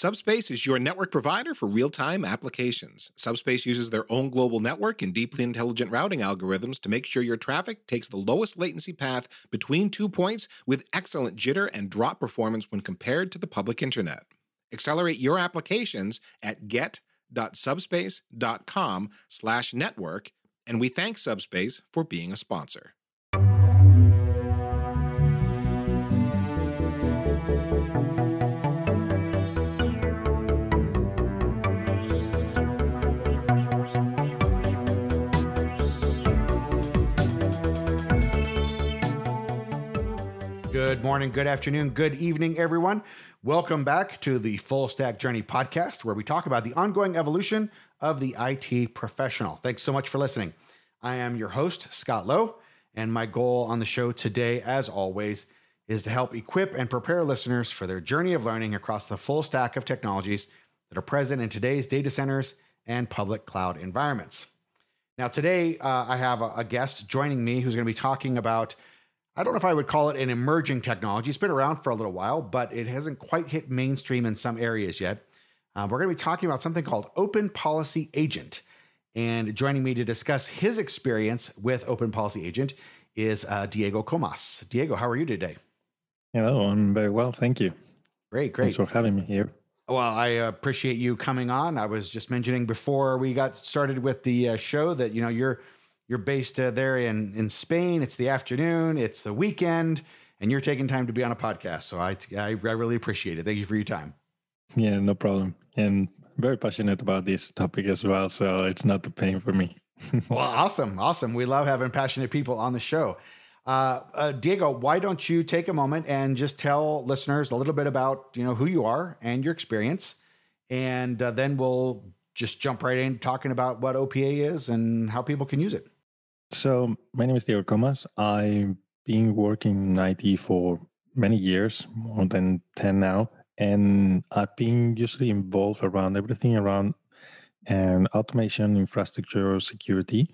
Subspace is your network provider for real time applications. Subspace uses their own global network and deeply intelligent routing algorithms to make sure your traffic takes the lowest latency path between two points with excellent jitter and drop performance when compared to the public internet. Accelerate your applications at get.subspace.com slash network, and we thank Subspace for being a sponsor. Good morning, good afternoon, good evening, everyone. Welcome back to the Full Stack Journey podcast, where we talk about the ongoing evolution of the IT professional. Thanks so much for listening. I am your host, Scott Lowe, and my goal on the show today, as always, is to help equip and prepare listeners for their journey of learning across the full stack of technologies that are present in today's data centers and public cloud environments. Now, today uh, I have a, a guest joining me who's going to be talking about I don't know if I would call it an emerging technology. It's been around for a little while, but it hasn't quite hit mainstream in some areas yet. Uh, we're going to be talking about something called Open Policy Agent. And joining me to discuss his experience with Open Policy Agent is uh, Diego Comas. Diego, how are you today? Hello, I'm very well. Thank you. Great, great. Thanks for having me here. Well, I appreciate you coming on. I was just mentioning before we got started with the uh, show that you know you're you're based uh, there in in Spain. It's the afternoon. It's the weekend, and you're taking time to be on a podcast. So I I, I really appreciate it. Thank you for your time. Yeah, no problem. And very passionate about this topic as well. So it's not the pain for me. well, awesome, awesome. We love having passionate people on the show. Uh, uh, Diego, why don't you take a moment and just tell listeners a little bit about you know who you are and your experience, and uh, then we'll just jump right in talking about what OPA is and how people can use it. So, my name is Diego Comas. I've been working in IT for many years, more than 10 now. And I've been usually involved around everything around and automation, infrastructure, security,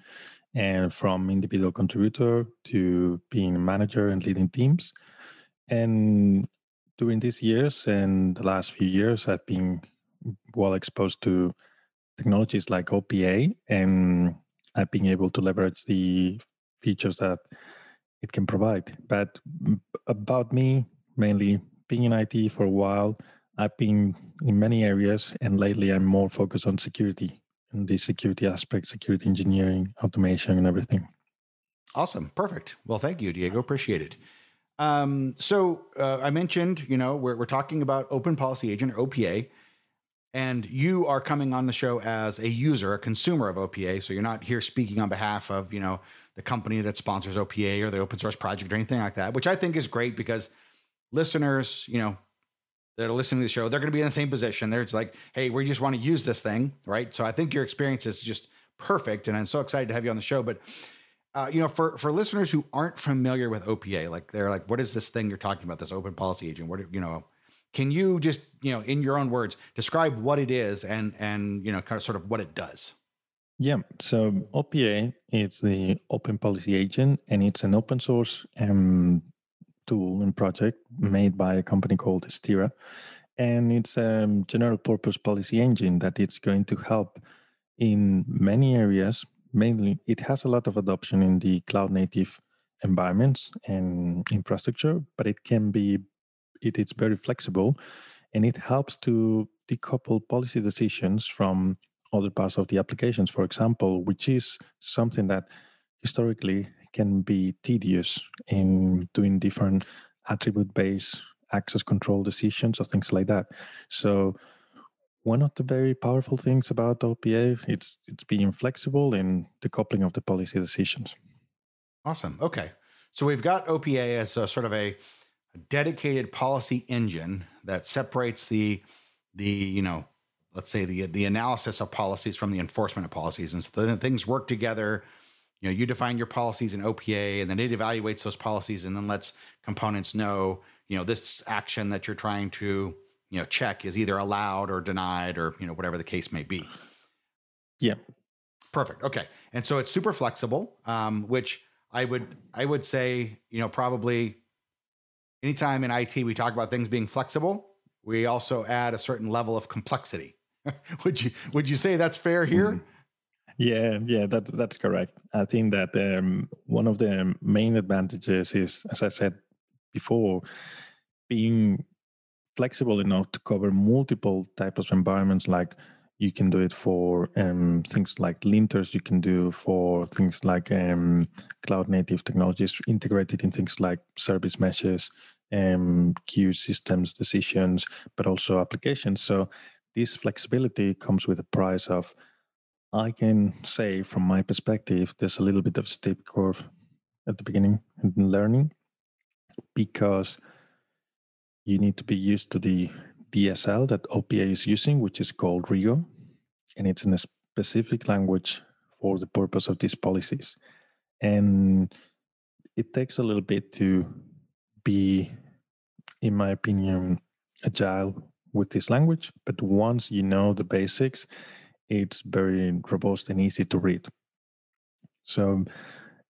and from individual contributor to being a manager and leading teams. And during these years and the last few years, I've been well exposed to technologies like OPA and I've been able to leverage the features that it can provide. But about me, mainly being in IT for a while, I've been in many areas, and lately I'm more focused on security and the security aspect, security engineering, automation, and everything. Awesome, perfect. Well, thank you, Diego. Appreciate it. Um, so uh, I mentioned, you know, we're, we're talking about Open Policy Agent or OPA and you are coming on the show as a user, a consumer of OPA. So you're not here speaking on behalf of, you know, the company that sponsors OPA or the open source project or anything like that, which I think is great because listeners, you know, that are listening to the show, they're going to be in the same position. They're just like, hey, we just want to use this thing, right? So I think your experience is just perfect, and I'm so excited to have you on the show. But uh, you know, for for listeners who aren't familiar with OPA, like they're like, what is this thing you're talking about? This open policy agent? What do you know? Can you just, you know, in your own words, describe what it is and and you know, kind of sort of what it does? Yeah. So OPA is the Open Policy Agent, and it's an open source um, tool and project made by a company called Styra, and it's a general purpose policy engine that it's going to help in many areas. Mainly, it has a lot of adoption in the cloud native environments and infrastructure, but it can be it, it's very flexible and it helps to decouple policy decisions from other parts of the applications, for example, which is something that historically can be tedious in doing different attribute based access control decisions or things like that. So one of the very powerful things about OPA it's it's being flexible in the coupling of the policy decisions. Awesome. Okay. So we've got OPA as a sort of a a dedicated policy engine that separates the the you know let's say the the analysis of policies from the enforcement of policies. And so then things work together. You know you define your policies in opa and then it evaluates those policies and then lets components know you know this action that you're trying to you know check is either allowed or denied or you know whatever the case may be. Yeah perfect. Okay. And so it's super flexible um, which i would i would say you know probably anytime in IT we talk about things being flexible, we also add a certain level of complexity. would you would you say that's fair here? Mm. Yeah, yeah, that that's correct. I think that um, one of the main advantages is, as I said before, being flexible enough to cover multiple types of environments like you can do it for um, things like linters you can do for things like um, cloud native technologies integrated in things like service meshes um, queue systems decisions but also applications. So this flexibility comes with a price of i can say from my perspective there's a little bit of steep curve at the beginning in learning because you need to be used to the DSL that OPA is using, which is called Rego, and it's in a specific language for the purpose of these policies. And it takes a little bit to be, in my opinion, agile with this language. But once you know the basics, it's very robust and easy to read. So,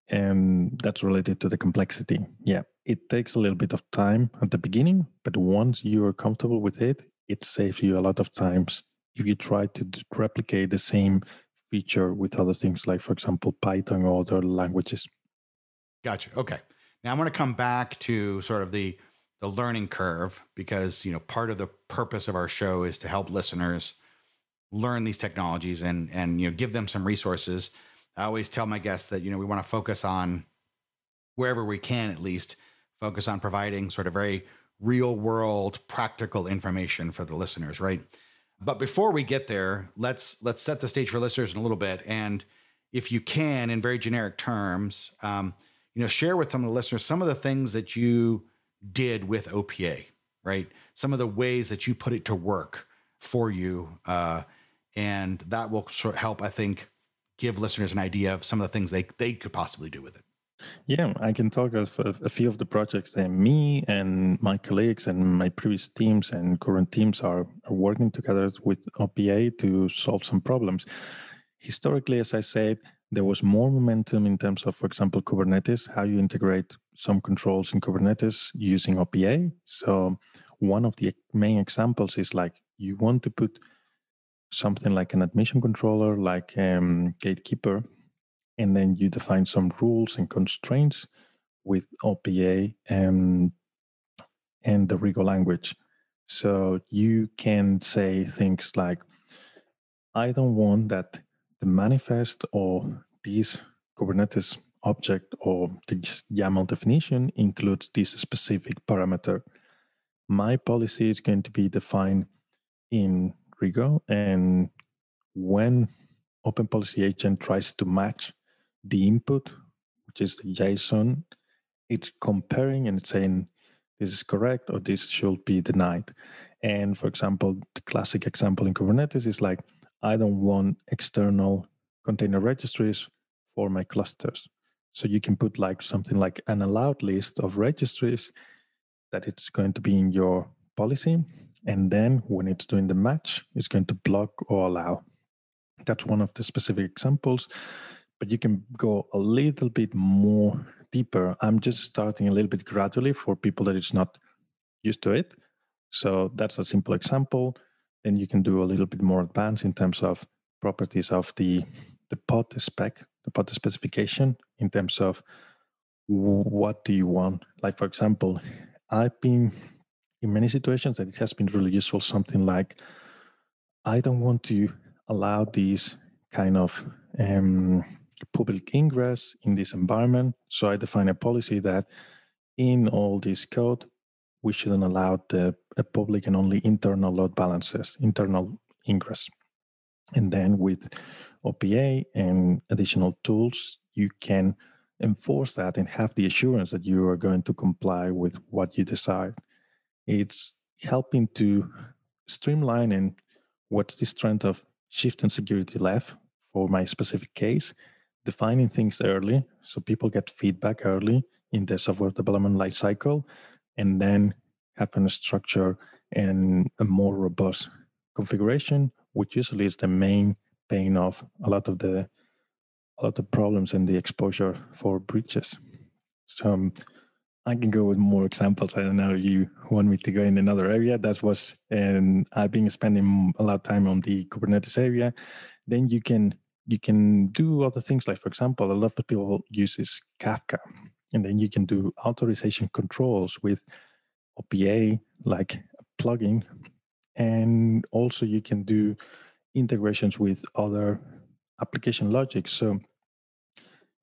and that's related to the complexity. Yeah, it takes a little bit of time at the beginning, but once you are comfortable with it, it saves you a lot of times. If you try to replicate the same feature with other things like for example python or other languages. Gotcha okay. Now i'm going to come back to sort of the the learning curve because you know part of the purpose of our show is to help listeners learn these technologies and and you know give them some resources. I always tell my guests that you know we want to focus on wherever we can at least focus on providing sort of very real world practical information for the listeners, right? But before we get there, let's let's set the stage for listeners in a little bit, and if you can, in very generic terms, um, you know, share with some of the listeners some of the things that you did with OPA, right? Some of the ways that you put it to work for you, uh, and that will sort of help, I think, give listeners an idea of some of the things they they could possibly do with it. Yeah, I can talk of a few of the projects that me and my colleagues and my previous teams and current teams are, are working together with OPA to solve some problems. Historically, as I said, there was more momentum in terms of, for example, Kubernetes, how you integrate some controls in Kubernetes using OPA. So, one of the main examples is like you want to put something like an admission controller, like um, Gatekeeper, and then you define some rules and constraints with OPA and and the Rego language. So you can say things like, I don't want that the manifest or this Kubernetes object or this YAML definition includes this specific parameter. My policy is going to be defined in Rego, and when Open Policy Agent tries to match the input, which is the JSON, it's comparing and it's saying this is correct or this should be denied. And for example, the classic example in Kubernetes is like, I don't want external container registries for my clusters. So you can put like something like an allowed list of registries that it's going to be in your policy. And then when it's doing the match, it's going to block or allow. That's one of the specific examples but you can go a little bit more deeper. I'm just starting a little bit gradually for people that it's not used to it. So that's a simple example. Then you can do a little bit more advanced in terms of properties of the the pod spec, the pod specification in terms of what do you want. Like for example, I've been in many situations that it has been really useful. Something like I don't want to allow these kind of um, public ingress in this environment. So I define a policy that in all this code, we shouldn't allow the public and only internal load balances, internal ingress. And then with OPA and additional tools, you can enforce that and have the assurance that you are going to comply with what you decide. It's helping to streamline and what's the strength of shift and security left for my specific case defining things early so people get feedback early in the software development lifecycle and then having a structure and a more robust configuration which usually is the main pain of a lot of the a lot of problems and the exposure for breaches so um, I can go with more examples. I don't know you want me to go in another area. That was, and I've been spending a lot of time on the Kubernetes area. Then you can you can do other things like, for example, a lot of people uses Kafka, and then you can do authorization controls with OPA, like a plugin, and also you can do integrations with other application logic. So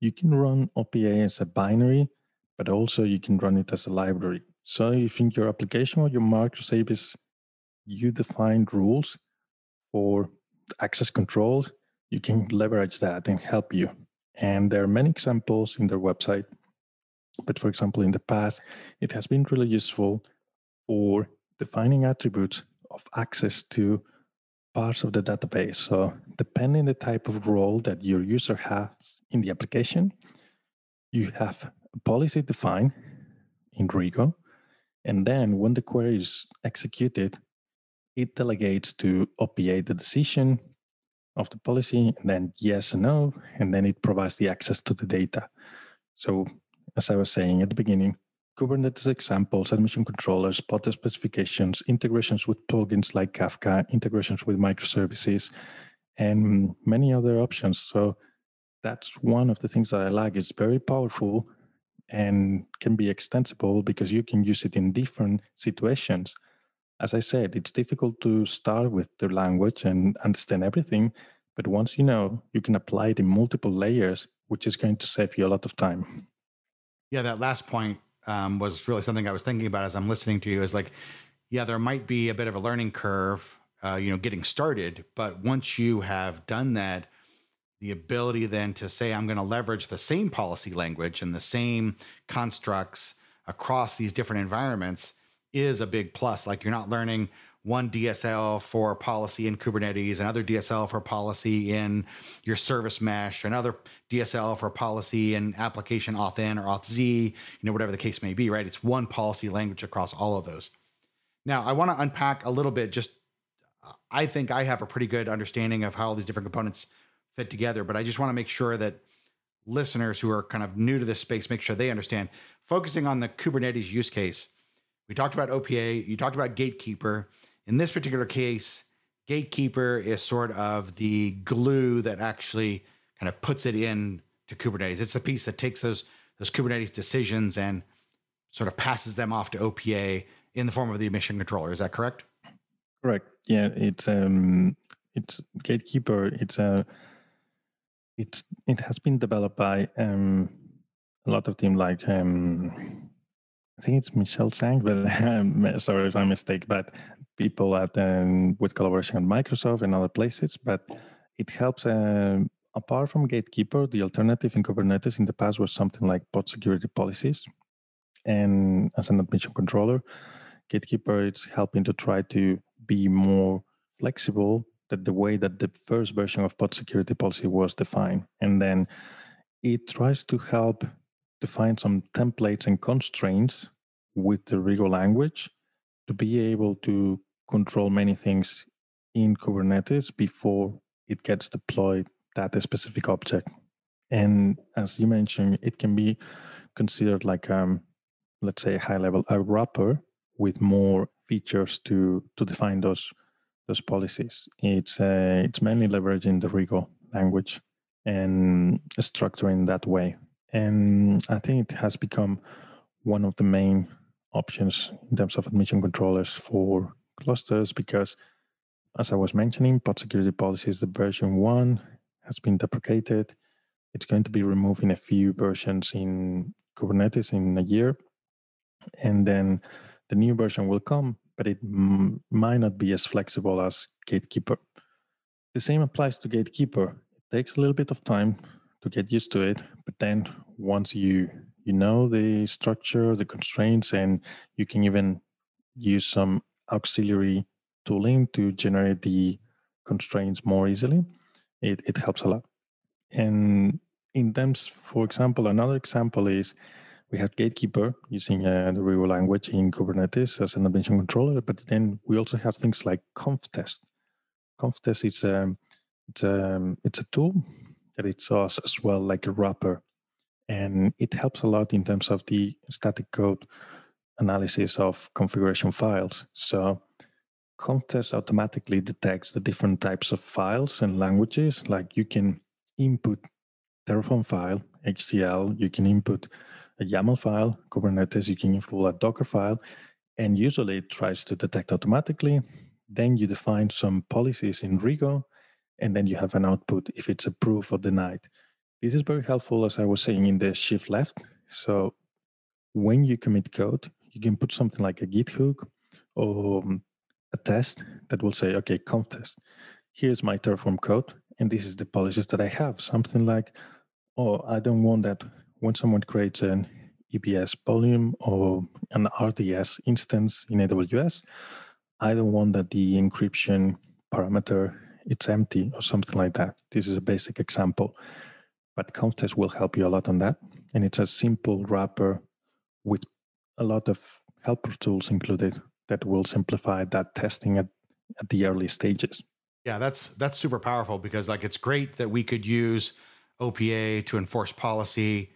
you can run OPA as a binary but also you can run it as a library. So if in your application or your microservice, you define rules for access controls, you can leverage that and help you. And there are many examples in their website. But for example, in the past, it has been really useful for defining attributes of access to parts of the database. So depending the type of role that your user has in the application, you have a policy defined in Rego. And then when the query is executed, it delegates to OPA the decision of the policy, and then yes and no, and then it provides the access to the data. So, as I was saying at the beginning, Kubernetes examples, admission controllers, Potter specifications, integrations with plugins like Kafka, integrations with microservices, and many other options. So that's one of the things that I like. It's very powerful and can be extensible because you can use it in different situations. As I said, it's difficult to start with the language and understand everything, but once you know, you can apply it in multiple layers, which is going to save you a lot of time. Yeah, that last point um, was really something I was thinking about as I'm listening to you. Is like, yeah, there might be a bit of a learning curve, uh, you know, getting started, but once you have done that, the ability then to say, I'm going to leverage the same policy language and the same constructs across these different environments is a big plus. Like you're not learning one DSL for policy in Kubernetes, another DSL for policy in your service mesh, another DSL for policy in application auth in or auth z, you know, whatever the case may be, right? It's one policy language across all of those. Now, I want to unpack a little bit. Just, I think I have a pretty good understanding of how all these different components fit together. But I just want to make sure that listeners who are kind of new to this space make sure they understand. Focusing on the Kubernetes use case, we talked about OPA, you talked about Gatekeeper. In this particular case, Gatekeeper is sort of the glue that actually kind of puts it in to Kubernetes. It's the piece that takes those those Kubernetes decisions and sort of passes them off to OPA in the form of the admission controller. Is that correct? Correct. Yeah, it's um, it's Gatekeeper. It's a it's it has been developed by um, a lot of team like um, I think it's Michelle Zhang, but sorry if I mistake, but people at um, with collaboration at Microsoft and other places. But it helps. Uh, apart from Gatekeeper, the alternative in Kubernetes in the past was something like pod security policies, and as an admission controller, Gatekeeper it's helping to try to be more flexible that the way that the first version of pod security policy was defined. And then it tries to help define some templates and constraints with the Rego language to be able to control many things in Kubernetes before it gets deployed that specific object. And as you mentioned, it can be considered like um, let's say high level a wrapper with more features to to define those those policies. It's uh, it's mainly leveraging the Rego language and structuring that way. And I think it has become one of the main options in terms of admission controllers for clusters because, as I was mentioning, pod security policies, the version one has been deprecated. It's going to be removed in a few versions in Kubernetes in a year. And then the new version will come but it m- might not be as flexible as Gatekeeper. The same applies to Gatekeeper. It takes a little bit of time to get used to it, but then once you you know the structure, the constraints, and you can even use some auxiliary tooling to generate the constraints more easily, it, it helps a lot. And in terms, for example, another example is we have Gatekeeper using uh, the Rego language in Kubernetes as an admission controller, but then we also have things like Conftest. Conftest is um, it's, um, it's a tool that it's us as well like a wrapper, And it helps a lot in terms of the static code analysis of configuration files. So ConfTest automatically detects the different types of files and languages. Like you can input Terraform file, HCL, you can input a YAML file, Kubernetes, you can input a Docker file, and usually it tries to detect automatically. Then you define some policies in Rego, and then you have an output if it's approved or denied. This is very helpful, as I was saying, in the shift left. So when you commit code, you can put something like a Git hook or um, a test that will say, okay, Conftest. Here's my Terraform code, and this is the policies that I have. Something like, oh, I don't want that when someone creates an EBS volume or an RDS instance in AWS, I don't want that the encryption parameter it's empty or something like that. This is a basic example, but ConfTest will help you a lot on that. And it's a simple wrapper with a lot of helper tools included that will simplify that testing at, at the early stages. Yeah, that's that's super powerful because like it's great that we could use OPA to enforce policy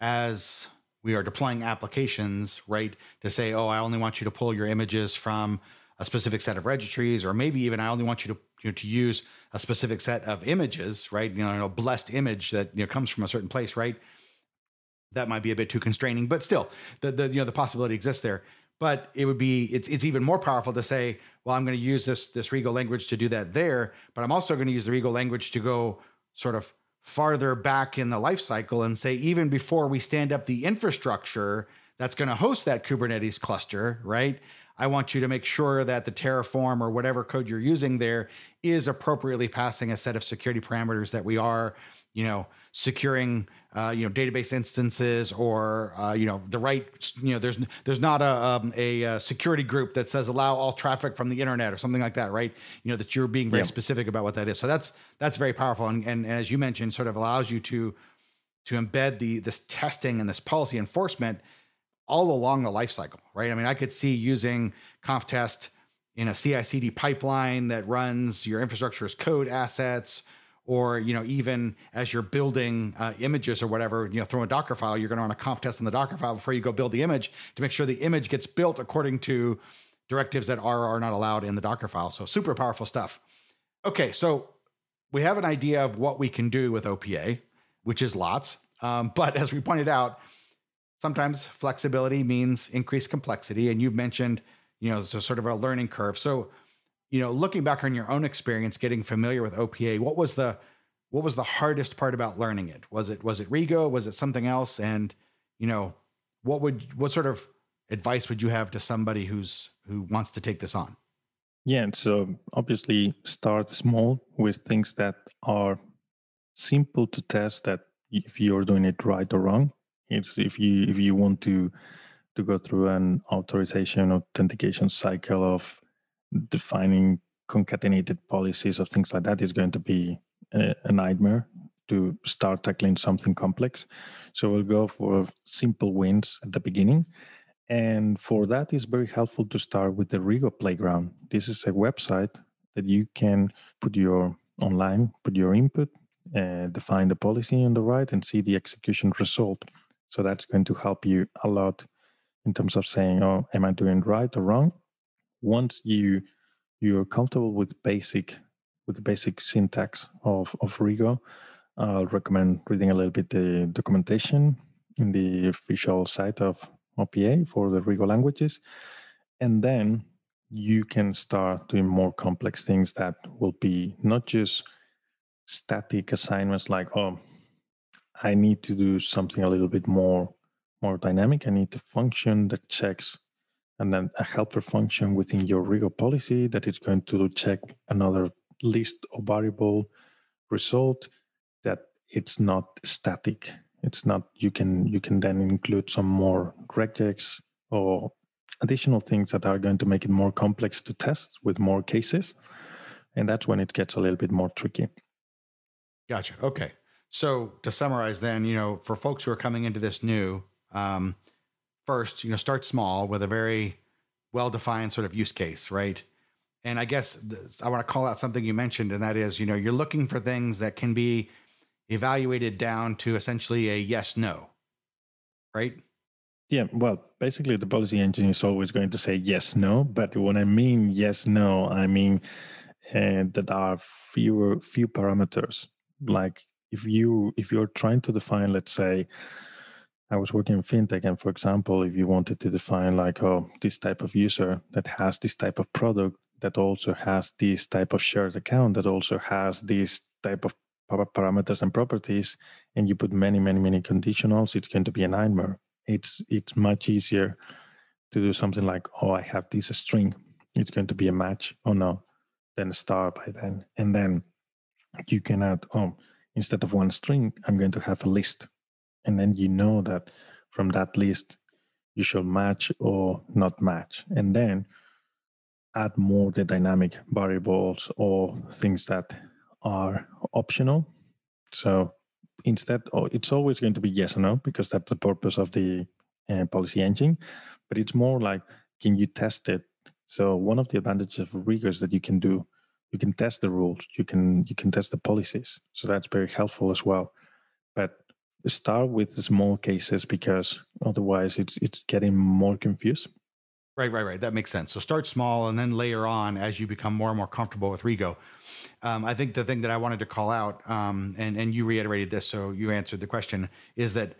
as we are deploying applications, right? To say, oh, I only want you to pull your images from a specific set of registries, or maybe even I only want you to you know, to use a specific set of images, right? You know, a blessed image that you know comes from a certain place, right? That might be a bit too constraining, but still, the the you know the possibility exists there. But it would be it's it's even more powerful to say, well, I'm going to use this this Rego language to do that there, but I'm also going to use the Rego language to go sort of farther back in the life cycle and say, even before we stand up the infrastructure that's going to host that Kubernetes cluster, right? I want you to make sure that the Terraform or whatever code you're using there is appropriately passing a set of security parameters that we are, you know, securing uh, you know database instances or uh, you know the right you know there's there's not a, um, a, a, security group that says allow all traffic from the internet or something like that right? You know that you're being very yeah. specific about what that is. So that's that's very powerful. And, and as you mentioned sort of allows you to to embed the this testing and this policy enforcement all along the life cycle right? I mean i could see using conftest in a CI/CD pipeline that runs your infrastructure as code assets or you know even as you're building uh, images or whatever you know throw a docker file you're going to run a Conftest in the docker file before you go build the image to make sure the image gets built according to directives that are or are not allowed in the docker file. So super powerful stuff. Okay so we have an idea of what we can do with opa which is lots. Um, but as we pointed out sometimes flexibility means increased complexity and you've mentioned you know so sort of a learning curve so you know, looking back on your own experience getting familiar with OPA, what was the what was the hardest part about learning it? Was it was it Rego? Was it something else? And you know, what would what sort of advice would you have to somebody who's who wants to take this on? Yeah, so obviously start small with things that are simple to test that if you're doing it right or wrong. It's if you if you want to to go through an authorization authentication cycle of defining concatenated policies or things like that is going to be a, a nightmare to start tackling something complex. So we'll go for simple wins at the beginning. And for that, it's very helpful to start with the Rego Playground. This is a website that you can put your online, put your input, uh, define the policy on the right, and see the execution result. So that's going to help you a lot in terms of saying, oh, am I doing right or wrong? once you you're comfortable with basic with the basic syntax of of Rego, I'll recommend reading a little bit the documentation in the official site of OPA for the Rego languages, and then you can start doing more complex things that will be not just static assignments like oh i need to do something a little bit more more dynamic i need a function that checks and then a helper function within your Rego policy that is going to check another list of variable result that it's not static. It's not you can you can then include some more regex or additional things that are going to make it more complex to test with more cases. And that's when it gets a little bit more tricky. Gotcha. Okay. So to summarize, then, you know, for folks who are coming into this new, um, first, you know, start small with a very well defined sort of use case, right? And I guess this, I want to call out something you mentioned, and that is, you know, you're looking for things that can be evaluated down to essentially a yes no, right? Yeah, well, basically, the policy engine is always going to say yes, no. But when I mean yes, no, I mean uh, that are fewer few parameters. Like if you if you're trying to define, let's say, I was working in fintech, and for example, if you wanted to define like, oh, this type of user that has this type of product that also has this type of shared account that also has this type of parameters and properties, and you put many, many, many conditionals, it's going to be a nightmare. It's it's much easier to do something like, oh, I have this string, it's going to be a match. Oh no, then a star by then, and then you can add, oh, instead of one string, I'm going to have a list. And then you know that from that list you should match or not match. And then add more the dynamic variables or things that are optional. So instead oh, it's always going to be yes or no because that's the purpose of the uh, policy engine. But it's more like can you test it? So one of the advantages of Rego is that you can do you can test the rules you can you can test the policies so that's very helpful as well but start with small cases because otherwise it's it's getting more confused. Right, right, right. That makes sense. So start small and then layer on as you become more and more comfortable with Rego. Um, I think the thing that I wanted to call out, um, and and you reiterated this, so you answered the question, is that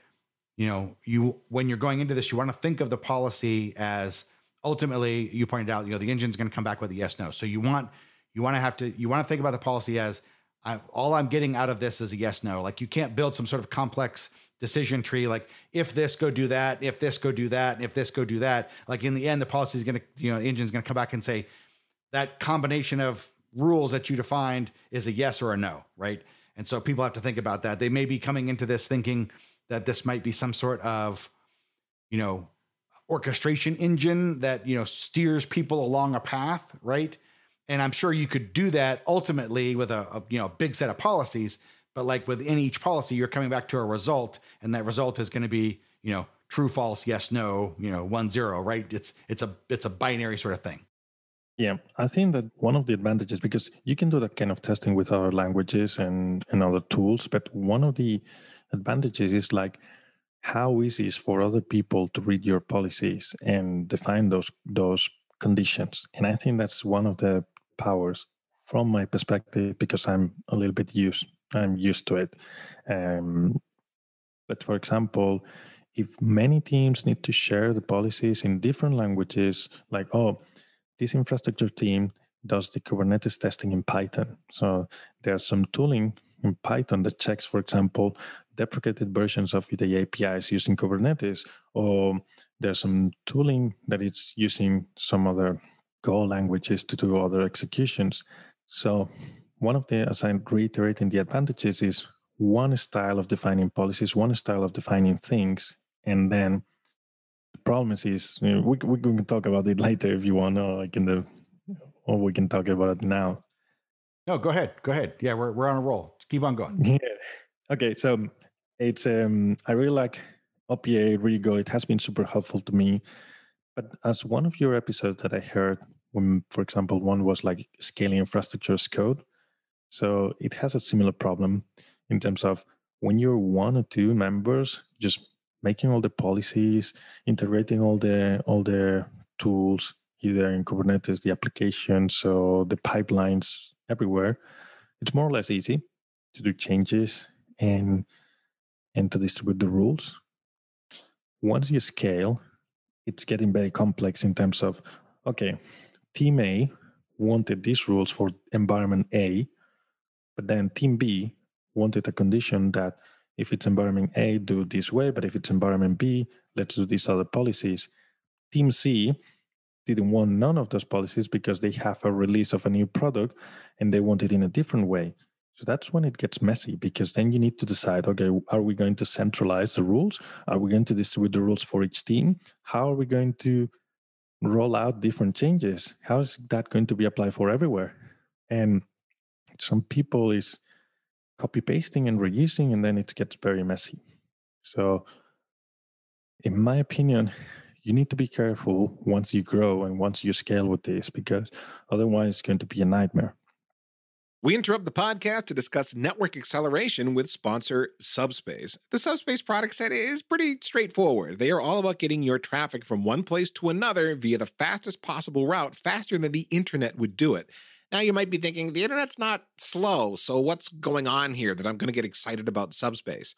you know you when you're going into this, you want to think of the policy as ultimately you pointed out, you know, the engine's going to come back with a yes no. So you want you want to have to you want to think about the policy as I, all I'm getting out of this is a yes no. Like you can't build some sort of complex decision tree like if this go do that, if this go do that, and if this go do that. Like in the end, the policy is going to, you know, the engine's going to come back and say that combination of rules that you defined is a yes or a no, right? And so people have to think about that. They may be coming into this thinking that this might be some sort of, you know, orchestration engine that you know steers people along a path, right? And I'm sure you could do that ultimately with a, a you know big set of policies. But like within each policy, you're coming back to a result, and that result is going to be you know true, false, yes, no, you know one zero, right? It's it's a it's a binary sort of thing. Yeah, I think that one of the advantages because you can do that kind of testing with other languages and and other tools, but one of the advantages is like how easy is for other people to read your policies and define those those conditions. And I think that's one of the powers from my perspective because I'm a little bit used. I'm used to it. Um, but for example, if many teams need to share the policies in different languages, like oh, this infrastructure team does the Kubernetes testing in Python. So there's some tooling in Python that checks, for example, deprecated versions of the APIs using Kubernetes, or there's some tooling that it's using some other Go languages to do other executions. So one of the, as I'm reiterating the advantages is one style of defining policies, one style of defining things, and then the problem is, you know, we, we can talk about it later if you want, or I can do, or we can talk about it now. No, go ahead, go ahead. Yeah, we're we're on a roll. Keep on going. Yeah. Okay, so it's um I really like OPA Rego. It has been super helpful to me. But as one of your episodes that I heard, for example, one was like scaling infrastructure as code. So it has a similar problem in terms of when you're one or two members, just making all the policies, integrating all the all the tools, either in Kubernetes, the applications, so the pipelines everywhere. It's more or less easy to do changes and and to distribute the rules. Once you scale, it's getting very complex in terms of okay, team A wanted these rules for environment A, but then team B wanted a condition that if it's environment A, do this way, but if it's environment B, let's do these other policies. Team C didn't want none of those policies because they have a release of a new product and they want it in a different way. So that's when it gets messy because then you need to decide okay, are we going to centralize the rules? Are we going to distribute the rules for each team? How are we going to roll out different changes? How is that going to be applied for everywhere? And some people is copy pasting and reusing, and then it gets very messy. So, in my opinion, you need to be careful once you grow and once you scale with this because otherwise it's going to be a nightmare. We interrupt the podcast to discuss network acceleration with sponsor Subspace. The Subspace product set is pretty straightforward. They are all about getting your traffic from one place to another via the fastest possible route, faster than the internet would do it. Now, you might be thinking, the internet's not slow, so what's going on here that I'm going to get excited about Subspace?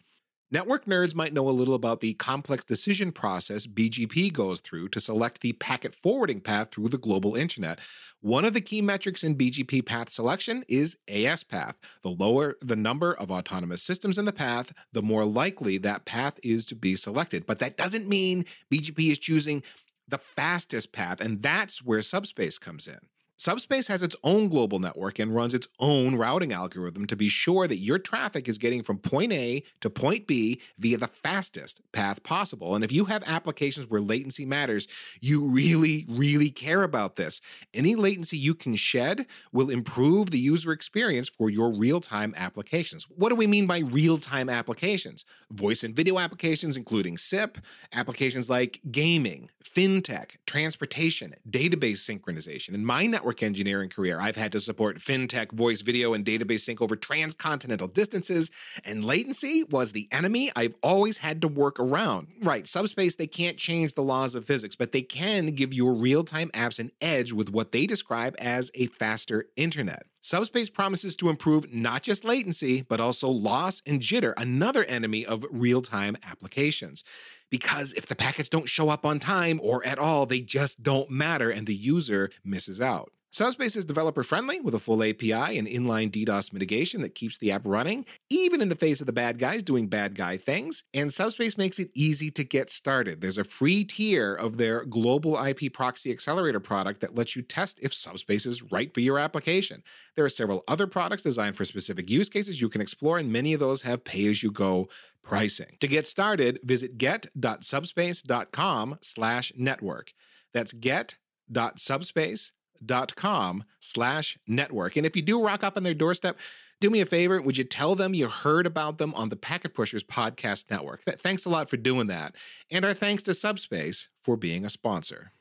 Network nerds might know a little about the complex decision process BGP goes through to select the packet forwarding path through the global internet. One of the key metrics in BGP path selection is AS path. The lower the number of autonomous systems in the path, the more likely that path is to be selected. But that doesn't mean BGP is choosing the fastest path, and that's where subspace comes in. Subspace has its own global network and runs its own routing algorithm to be sure that your traffic is getting from point A to point B via the fastest path possible. And if you have applications where latency matters, you really, really care about this. Any latency you can shed will improve the user experience for your real time applications. What do we mean by real time applications? Voice and video applications, including SIP, applications like gaming, fintech, transportation, database synchronization. In my network, network engineering career, I've had to support fintech, voice, video, and database sync over transcontinental distances, and latency was the enemy I've always had to work around. Right, subspace, they can't change the laws of physics, but they can give your real time apps an edge with what they describe as a faster internet. Subspace promises to improve not just latency, but also loss and jitter, another enemy of real time applications because if the packets don't show up on time or at all, they just don't matter and the user misses out. Subspace is developer friendly with a full API and inline DDoS mitigation that keeps the app running, even in the face of the bad guys doing bad guy things. And Subspace makes it easy to get started. There's a free tier of their global IP proxy accelerator product that lets you test if Subspace is right for your application. There are several other products designed for specific use cases you can explore, and many of those have pay as you go pricing. To get started, visit get.subspace.com slash network. That's get.subspace.com dot com slash network. And if you do rock up on their doorstep, do me a favor. Would you tell them you heard about them on the Packet Pushers podcast network? Thanks a lot for doing that. And our thanks to Subspace for being a sponsor.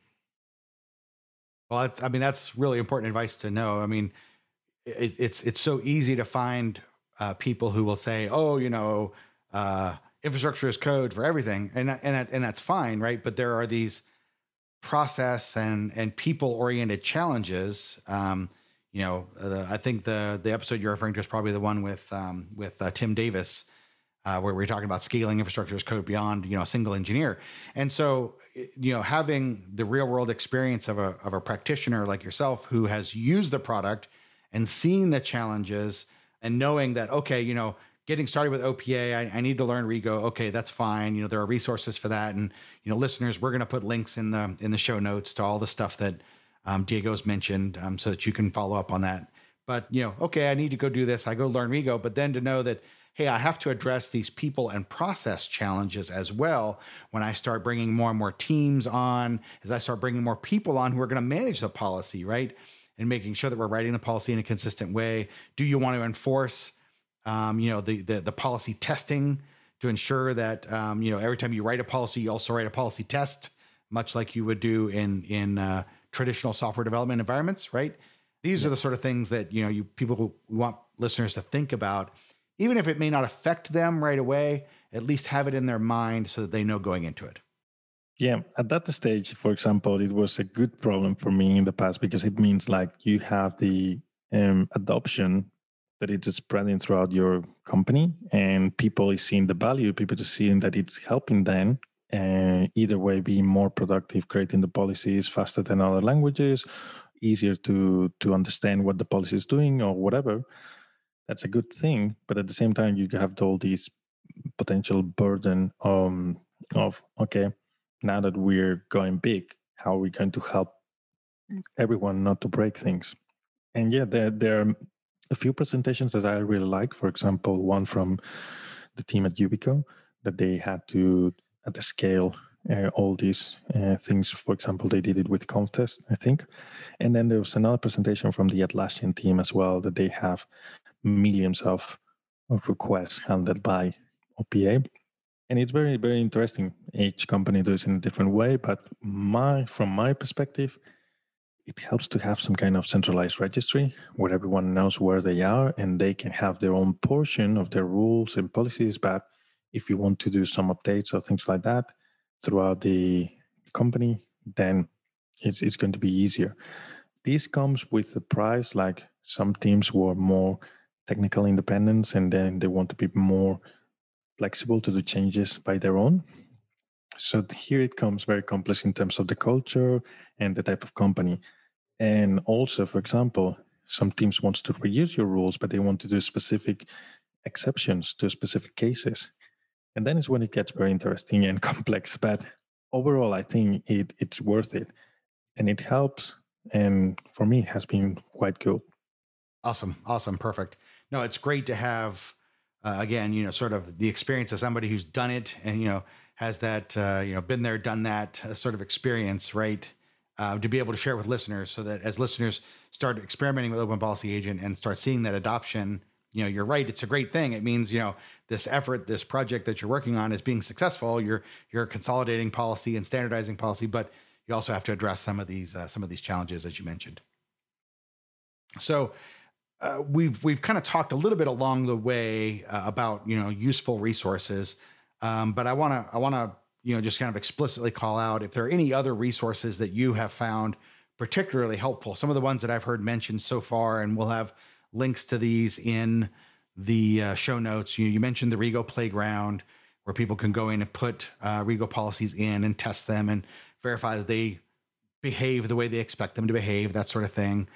Well, I mean, that's really important advice to know. I mean, it, it's it's so easy to find uh, people who will say, "Oh, you know, uh, infrastructure is code for everything," and and that, and that's fine, right? But there are these process and and people oriented challenges. Um, you know, I think the the episode you're referring to is probably the one with um, with uh, Tim Davis, uh, where we're talking about scaling infrastructure as code beyond you know a single engineer. And so, you know, having the real world experience of a of a practitioner like yourself who has used the product and seen the challenges and knowing that okay, you know, getting started with OPA, I, I, need to learn Rego. Okay, that's fine. You know, there are resources for that. And, you know, listeners, we're going to put links in the, in the show notes to all the stuff that um, Diego's mentioned um, so that you can follow up on that. But, you know, okay, I need to go do this. I go learn Rego, but then to know that, hey, I have to address these people and process challenges as well when I start bringing more and more teams on, as I start bringing more people on who are going to manage the policy, right? And making sure that we're writing the policy in a consistent way. Do you want to enforce um, you know, the, the, the policy testing to ensure that um, you know every time you write a policy, you also write a policy test, much like you would do in in uh, traditional software development environments, right? These yeah. are the sort of things that you know you people want listeners to think about, even if it may not affect them right away. At least have it in their mind so that they know going into it. Yeah, at that stage, for example, it was a good problem for me in the past because it means like you have the um, adoption that it's spreading throughout your company and people is seeing the value people are seeing that it's helping them and either way being more productive creating the policies faster than other languages easier to to understand what the policy is doing or whatever that's a good thing. But at the same time you have all these potential burden um, of okay now that we're going big how are we going to help everyone not to break things? And yeah there there are a few presentations that I really like. For example, one from the team at Ubico that they had to at the scale uh, all these uh, things. For example, they did it with Conftest, I think. And then there was another presentation from the Atlassian team as well that they have millions of, of requests handled by OPA. And it's very, very interesting. Each company does it in a different way, but my from my perspective, it helps to have some kind of centralized registry where everyone knows where they are and they can have their own portion of their rules and policies. But if you want to do some updates or things like that throughout the company, then it's, it's going to be easier. This comes with a price, like some teams were more technical independence and then they want to be more flexible to do changes by their own. So here it comes very complex in terms of the culture and the type of company. And also, for example, some teams wants to reuse your rules, but they want to do specific exceptions to specific cases. And then is when it gets very interesting and complex. But overall, I think it, it's worth it. And it helps. And for me, it has been quite cool. Awesome. Awesome. Perfect. No, it's great to have, uh, again, you know, sort of the experience of somebody who's done it and, you know, has that, uh, you know, been there, done that uh, sort of experience, right? Uh, to be able to share with listeners so that as listeners start experimenting with open policy agent and start seeing that adoption you know you're right it's a great thing. It means you know this effort this project that you're working on is being successful. You're you're consolidating policy and standardizing policy but you also have to address some of these uh, some of these challenges as you mentioned. So uh, we've we've kind of talked a little bit along the way uh, about you know useful resources um, but i want to i want to you know, just kind of explicitly call out if there are any other resources that you have found particularly helpful. Some of the ones that I've heard mentioned so far, and we'll have links to these in the uh, show notes. You, you, mentioned the Rego Playground, where people can go in and put uh, Rego policies in and test them and verify that they behave the way they expect them to behave, that sort of thing.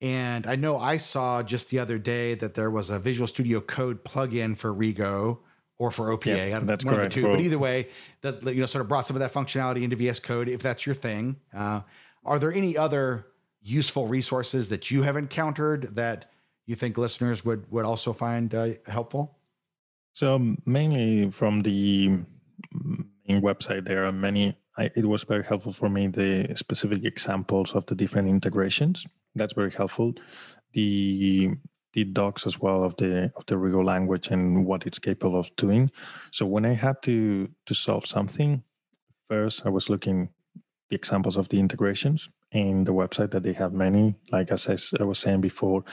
And I know I saw just the other day that there was a Visual Studio Code plugin for Rego or for OPA. Yeah, that's one correct. Of the two. But either way, that you know sort of brought some of that functionality into VS Code if that's your thing. Uh, are there any other useful resources that you have encountered that you think listeners would would also find uh, helpful? So mainly from the main website, there are many. I, it was very helpful for me the specific examples of the different integrations. That's very helpful. The the docs as well of the of the Rego language and what it's capable of doing. So when I had to to solve something, first I was looking the examples of the integrations in the website that they have many. Like as I, I was saying before,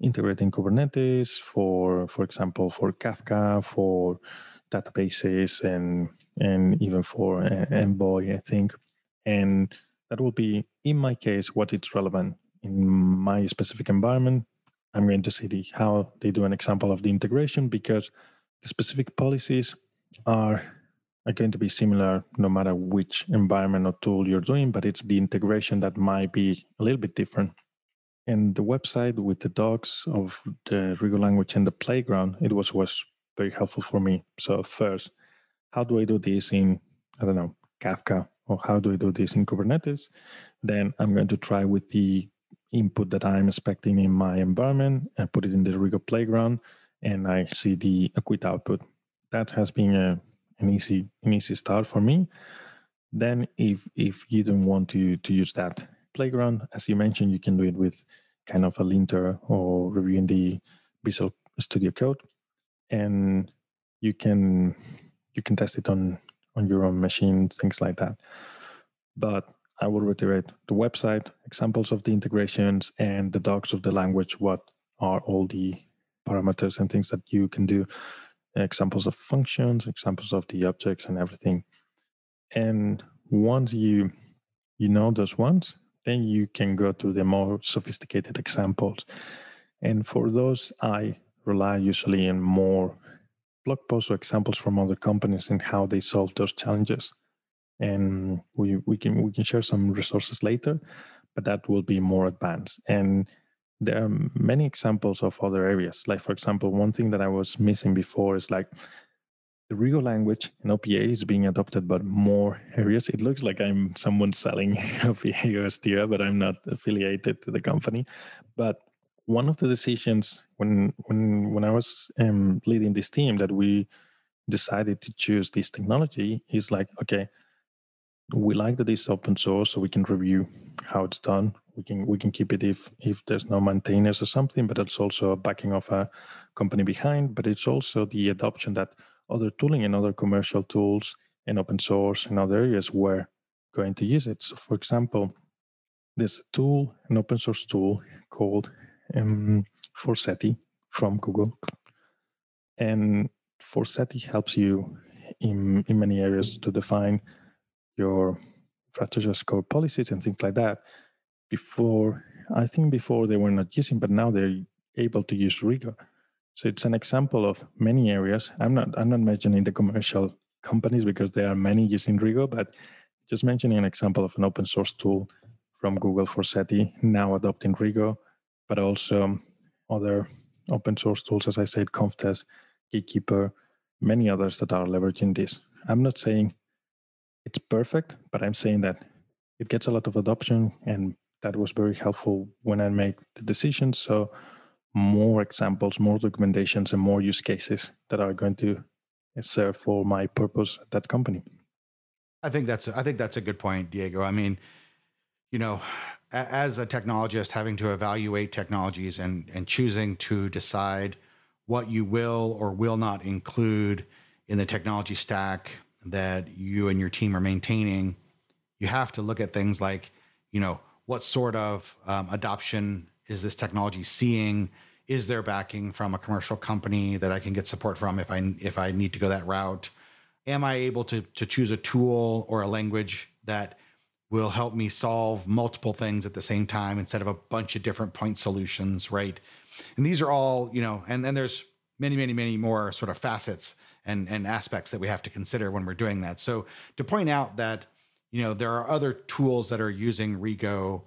integrating Kubernetes for for example for Kafka for databases and and even for uh, Envoy, I think. And that will be in my case what is relevant in my specific environment I'm going to see the, how they do an example of the integration because the specific policies are, are going to be similar no matter which environment or tool you're doing, but it's the integration that might be a little bit different. And the website with the docs of the Rego language and the playground, it was was very helpful for me. So first, how do I do this in, I don't know, Kafka, or how do I do this in Kubernetes? Then I'm going to try with the input that I'm expecting in my environment and put it in the Rego playground, and I see the acquit output. That has been a, an easy an easy start for me. Then, if if you don't want to to use that playground, as you mentioned, you can do it with kind of a linter or reviewing the Visual Studio Code, and you can you can test it on on your own machine, things like that. But I will reiterate the website, examples of the integrations, and the docs of the language. What are all the parameters and things that you can do? Examples of functions, examples of the objects, and everything. And once you you know those ones, then you can go to the more sophisticated examples. And for those, I rely usually on more blog posts or examples from other companies and how they solve those challenges and we, we can we can share some resources later but that will be more advanced and there are many examples of other areas like for example one thing that i was missing before is like the Rego language and OPA is being adopted by more areas. It looks like I'm someone selling OPA or Styra, but I'm not affiliated to the company. But one of the decisions when when when I was um, leading this team that we decided to choose this technology is like, okay, we like that it's open source so we can review how it's done. We can we can keep it if if there's no maintainers or something but it's also a backing of a company behind. But it's also the adoption that other tooling and other commercial tools and open source and other areas were going to use it. So for example a tool, an open source tool called um, Forseti from Google. And Forseti helps you in, in many areas to define your infrastructure as code policies and things like that. Before, I think before they were not using, but now they're able to use Rego. So it's an example of many areas. I'm not I'm not mentioning the commercial companies because there are many using Rego, but just mentioning an example of an open source tool from Google Forseti now adopting Rego, but also um, other open source tools, as I said, Conftest, Gatekeeper, many others that are leveraging this. I'm not saying it's perfect, but I'm saying that it gets a lot of adoption and that was very helpful when I made the decision. So more examples, more documentations, and more use cases that are going to serve for my purpose at that company. I think that's I think that's a good point, Diego. I mean, you know, as a technologist, having to evaluate technologies and and choosing to decide what you will or will not include in the technology stack that you and your team are maintaining, you have to look at things like, you know, what sort of um, adoption is this technology seeing? Is there backing from a commercial company that I can get support from if I if I need to go that route? Am I able to to choose a tool or a language that will help me solve multiple things at the same time instead of a bunch of different point solutions, right? And these are all, you know, and then there's many, many, many more sort of facets and and aspects that we have to consider when we're doing that. So to point out that, you know, there are other tools that are using Rego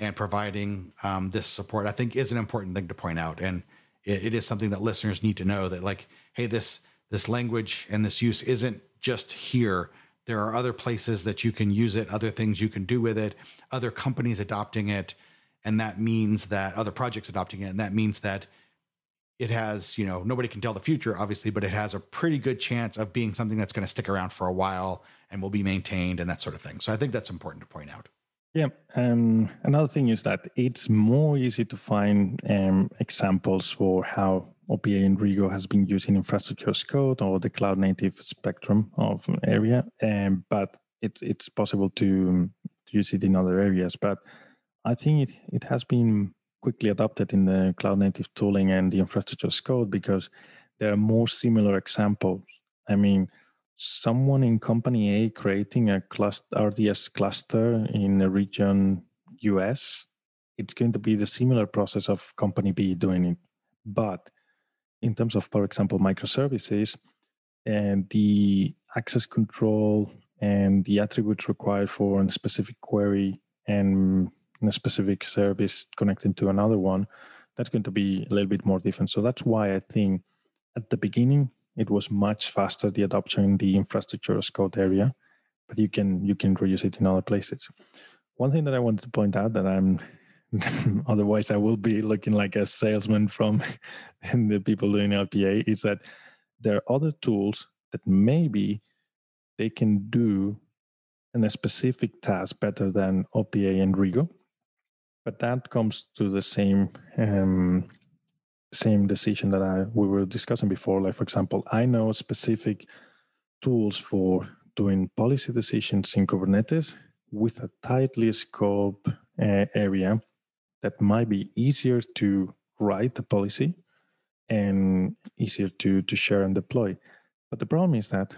and providing um, this support, I think is an important thing to point out. And it, it is something that listeners need to know that like, hey, this this language and this use isn't just here. There are other places that you can use it, other things you can do with it, other companies adopting it. And that means that other projects adopting it. And that means that it has, you know, nobody can tell the future, obviously, but it has a pretty good chance of being something that's going to stick around for a while and will be maintained and that sort of thing. So I think that's important to point out. Yeah. Um, another thing is that it's more easy to find um, examples for how OPA and Rego has been using infrastructure as code or the cloud native spectrum of area, um, but it's it's possible to, to use it in other areas. But I think it, it has been quickly adopted in the cloud native tooling and the infrastructure as code because there are more similar examples. I mean, someone in company A creating a cluster, RDS cluster in the region US, it's going to be the similar process of company B doing it. But in terms of, for example, microservices and the access control and the attributes required for a specific query and a specific service connecting to another one, that's going to be a little bit more different. So that's why I think at the beginning it was much faster the adoption in the infrastructure as code area, but you can you can reuse it in other places. One thing that I wanted to point out that I'm otherwise I will be looking like a salesman from the people doing OPA is that there are other tools that maybe they can do in a specific task better than OPA and Rego. But that comes to the same um, same decision that I we were discussing before. Like for example, I know specific tools for doing policy decisions in Kubernetes with a tightly scoped uh, area that might be easier to write the policy and easier to to share and deploy. But the problem is that,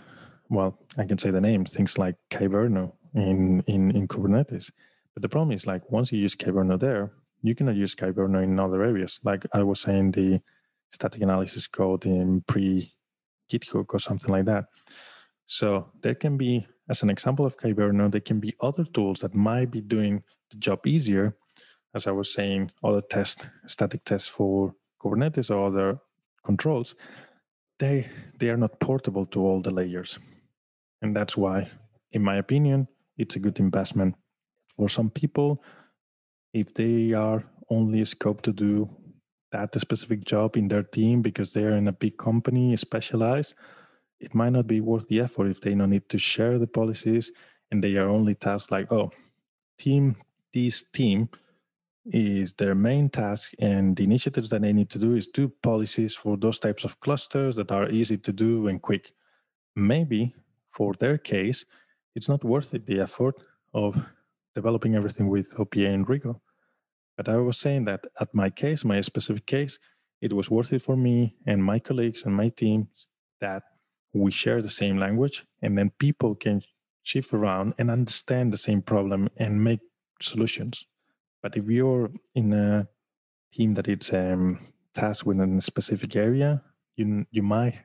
well, I can say the names, things like Kyverno in in, in Kubernetes. But the problem is like once you use Kyverno there, you cannot use Kyverno in other areas. Like I was saying, the static analysis code in pre Githook or something like that. So there can be, as an example of Kyverno, there can be other tools that might be doing the job easier. As I was saying, other test, static tests for Kubernetes or other controls, they they are not portable to all the layers. And that's why, in my opinion, it's a good investment. For some people, if they are only scoped to do that specific job in their team because they're in a big company specialized, it might not be worth the effort if they don't need to share the policies and they are only tasked like, oh, team, this team is their main task and the initiatives that they need to do is do policies for those types of clusters that are easy to do and quick. Maybe for their case, it's not worth it the effort of developing everything with OPA and Rego. But I was saying that at my case, my specific case, it was worth it for me and my colleagues and my teams that we share the same language and then people can shift around and understand the same problem and make solutions. But if you're in a team that it's um, tasked within a specific area, you you might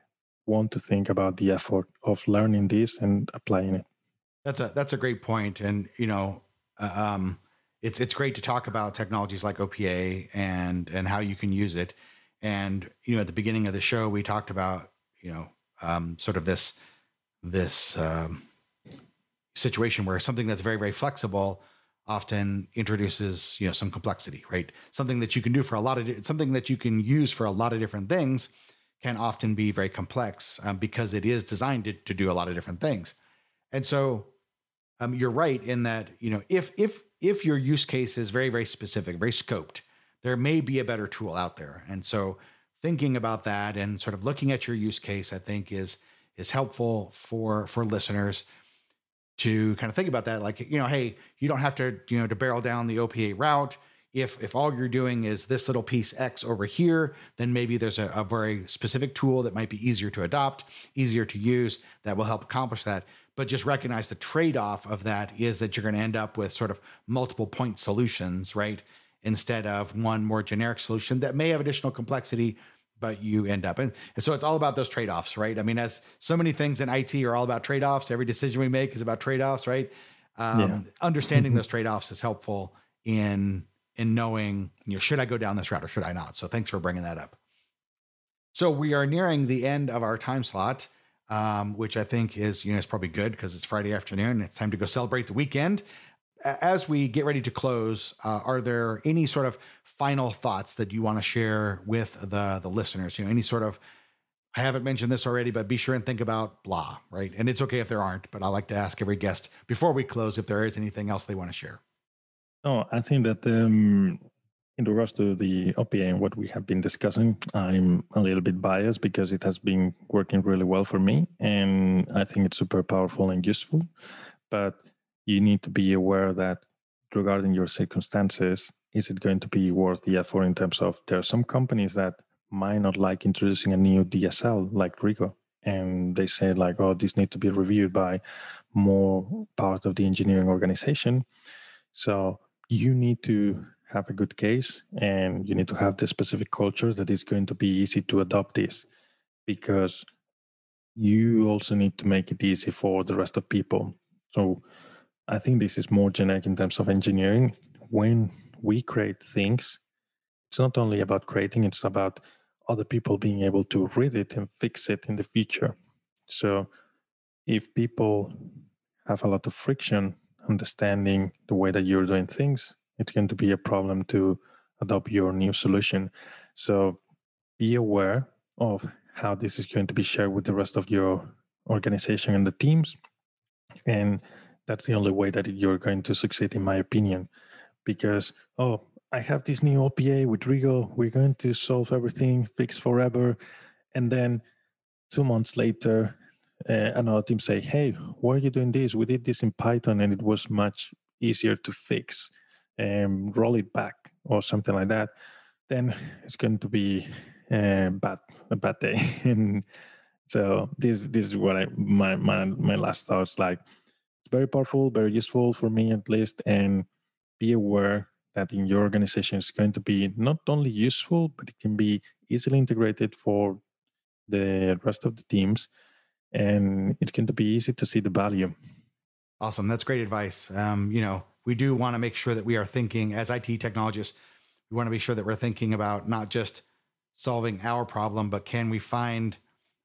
want to think about the effort of learning this and applying it. That's a that's a great point, and you know, um, it's it's great to talk about technologies like OPA and and how you can use it. And you know, at the beginning of the show, we talked about you know um, sort of this this um, situation where something that's very very flexible often introduces you know some complexity right something that you can do for a lot of something that you can use for a lot of different things can often be very complex um, because it is designed to, to, do a lot of different things and so um, you're right in that you know if if if your use case is very very specific very scoped there may be a better tool out there. And so thinking about that and sort of looking at your use case i think is is helpful for for listeners to kind of think about that. Like you know hey you don't have to you know to barrel down the opa route. If if all you're doing is this little piece x over here then maybe there's a, a very specific tool that might be easier to adopt easier to use that will help accomplish that but just recognize the trade-off of that is that you're going to end up with sort of multiple point solutions right? Instead of one more generic solution that may have additional complexity but you end up and, and so it's all about those trade-offs right? I mean as so many things in it are all about trade-offs. Every decision we make is about trade-offs right? Um, yeah. understanding those trade-offs is helpful in in knowing you know should i go down this route or should i not? So thanks for bringing that up. So we are nearing the end of our time slot um, which i think is you know is probably good because it's friday afternoon it's time to go celebrate the weekend as we get ready to close uh, are there any sort of final thoughts that you want to share with the the listeners? You know, any sort of I haven't mentioned this already, but be sure and think about blah, right? And it's okay if there aren't, but I like to ask every guest before we close if there is anything else they want to share. No, I think that um, in regards to the OPA and what we have been discussing, I'm a little bit biased because it has been working really well for me, and I think it's super powerful and useful. But you need to be aware that regarding your circumstances, is it going to be worth the effort in terms of there are some companies that might not like introducing a new DSL like Rego. And they say like, oh, this needs to be reviewed by more part of the engineering organization. So you need to have a good case and you need to have the specific culture that is going to be easy to adopt this because you also need to make it easy for the rest of people. So I think this is more generic in terms of engineering. When we create things, it's not only about creating, it's about other people being able to read it and fix it in the future. So if people have a lot of friction understanding the way that you're doing things, it's going to be a problem to adopt your new solution. So be aware of how this is going to be shared with the rest of your organization and the teams. And that's the only way that you're going to succeed, in my opinion because oh i have this new opa with Rego we're going to solve everything fix forever and then two months later uh, another team say hey why are you doing this we did this in python and it was much easier to fix and roll it back or something like that then it's going to be a bad a bad day and so this this is what i my my, my last thoughts like it's very powerful very useful for me at least and be aware that in your organization is going to be not only useful, but it can be easily integrated for the rest of the teams. And it's going to be easy to see the value. Awesome. That's great advice. Um, you know, we do want to make sure that we are thinking as IT technologists, we want to be sure that we're thinking about not just solving our problem, but can we find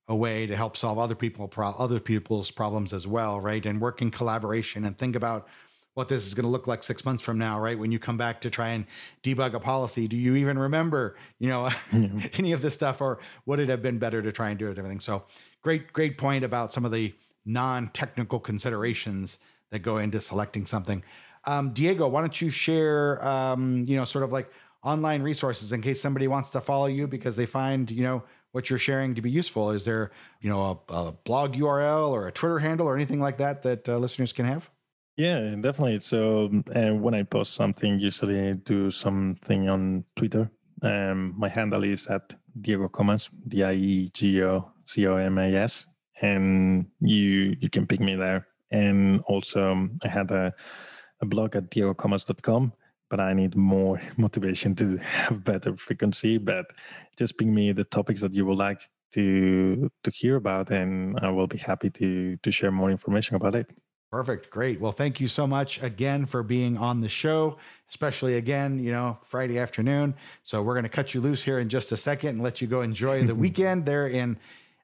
a way to help solve other people pro- other people's problems as well, right? And work in collaboration and think about what this is going to look like six months from now, right? When you come back to try and debug a policy, do you even remember, you know, any of this stuff, or would it have been better to try and do it? Everything. So, great, great point about some of the non-technical considerations that go into selecting something. Um, Diego, why don't you share, um, you know, sort of like online resources in case somebody wants to follow you because they find, you know, what you're sharing to be useful. Is there, you know, a, a blog URL or a Twitter handle or anything like that that uh, listeners can have? Yeah, definitely. So, uh, when I post something, usually I do something on Twitter. Um, my handle is at Diego Comas, D I E G O C O M A S, and you you can pick me there. And also, I had a, a blog at diegocomas.com, but I need more motivation to have better frequency. But just ping me the topics that you would like to to hear about, and I will be happy to to share more information about it. Perfect. Great. Well, thank you so much again for being on the show, especially again, you know, Friday afternoon. So we're going to cut you loose here in just a second and let you go enjoy the weekend there in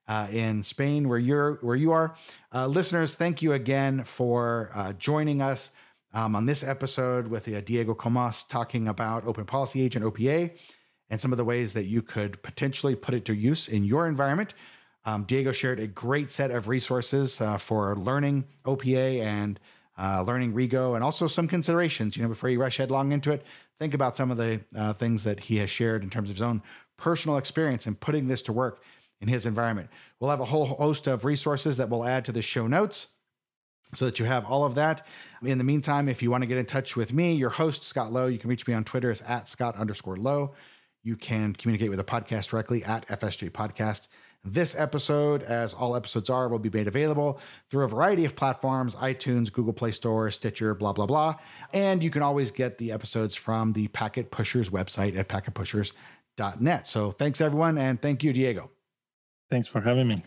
uh, in Spain, where you're where you are. Uh, listeners, thank you again for uh, joining us um, on this episode with uh, Diego Comas talking about Open Policy Agent OPA and some of the ways that you could potentially put it to use in your environment. Um, Diego shared a great set of resources uh, for learning OPA and uh, learning Rego, and also some considerations. You know, before you rush headlong into it, think about some of the uh, things that he has shared in terms of his own personal experience in putting this to work in his environment. We'll have a whole host of resources that we'll add to the show notes so that you have all of that. In the meantime, if you want to get in touch with me, your host, Scott Lowe, you can reach me on Twitter as at Scott underscore Lowe. You can communicate with the podcast directly at FSJ Podcast. This episode, as all episodes are, will be made available through a variety of platforms iTunes, Google Play Store, Stitcher, blah, blah, blah. And you can always get the episodes from the Packet Pushers website at packetpushers.net. So thanks, everyone. And thank you, Diego. Thanks for having me.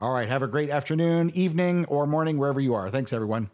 All right. Have a great afternoon, evening, or morning, wherever you are. Thanks, everyone.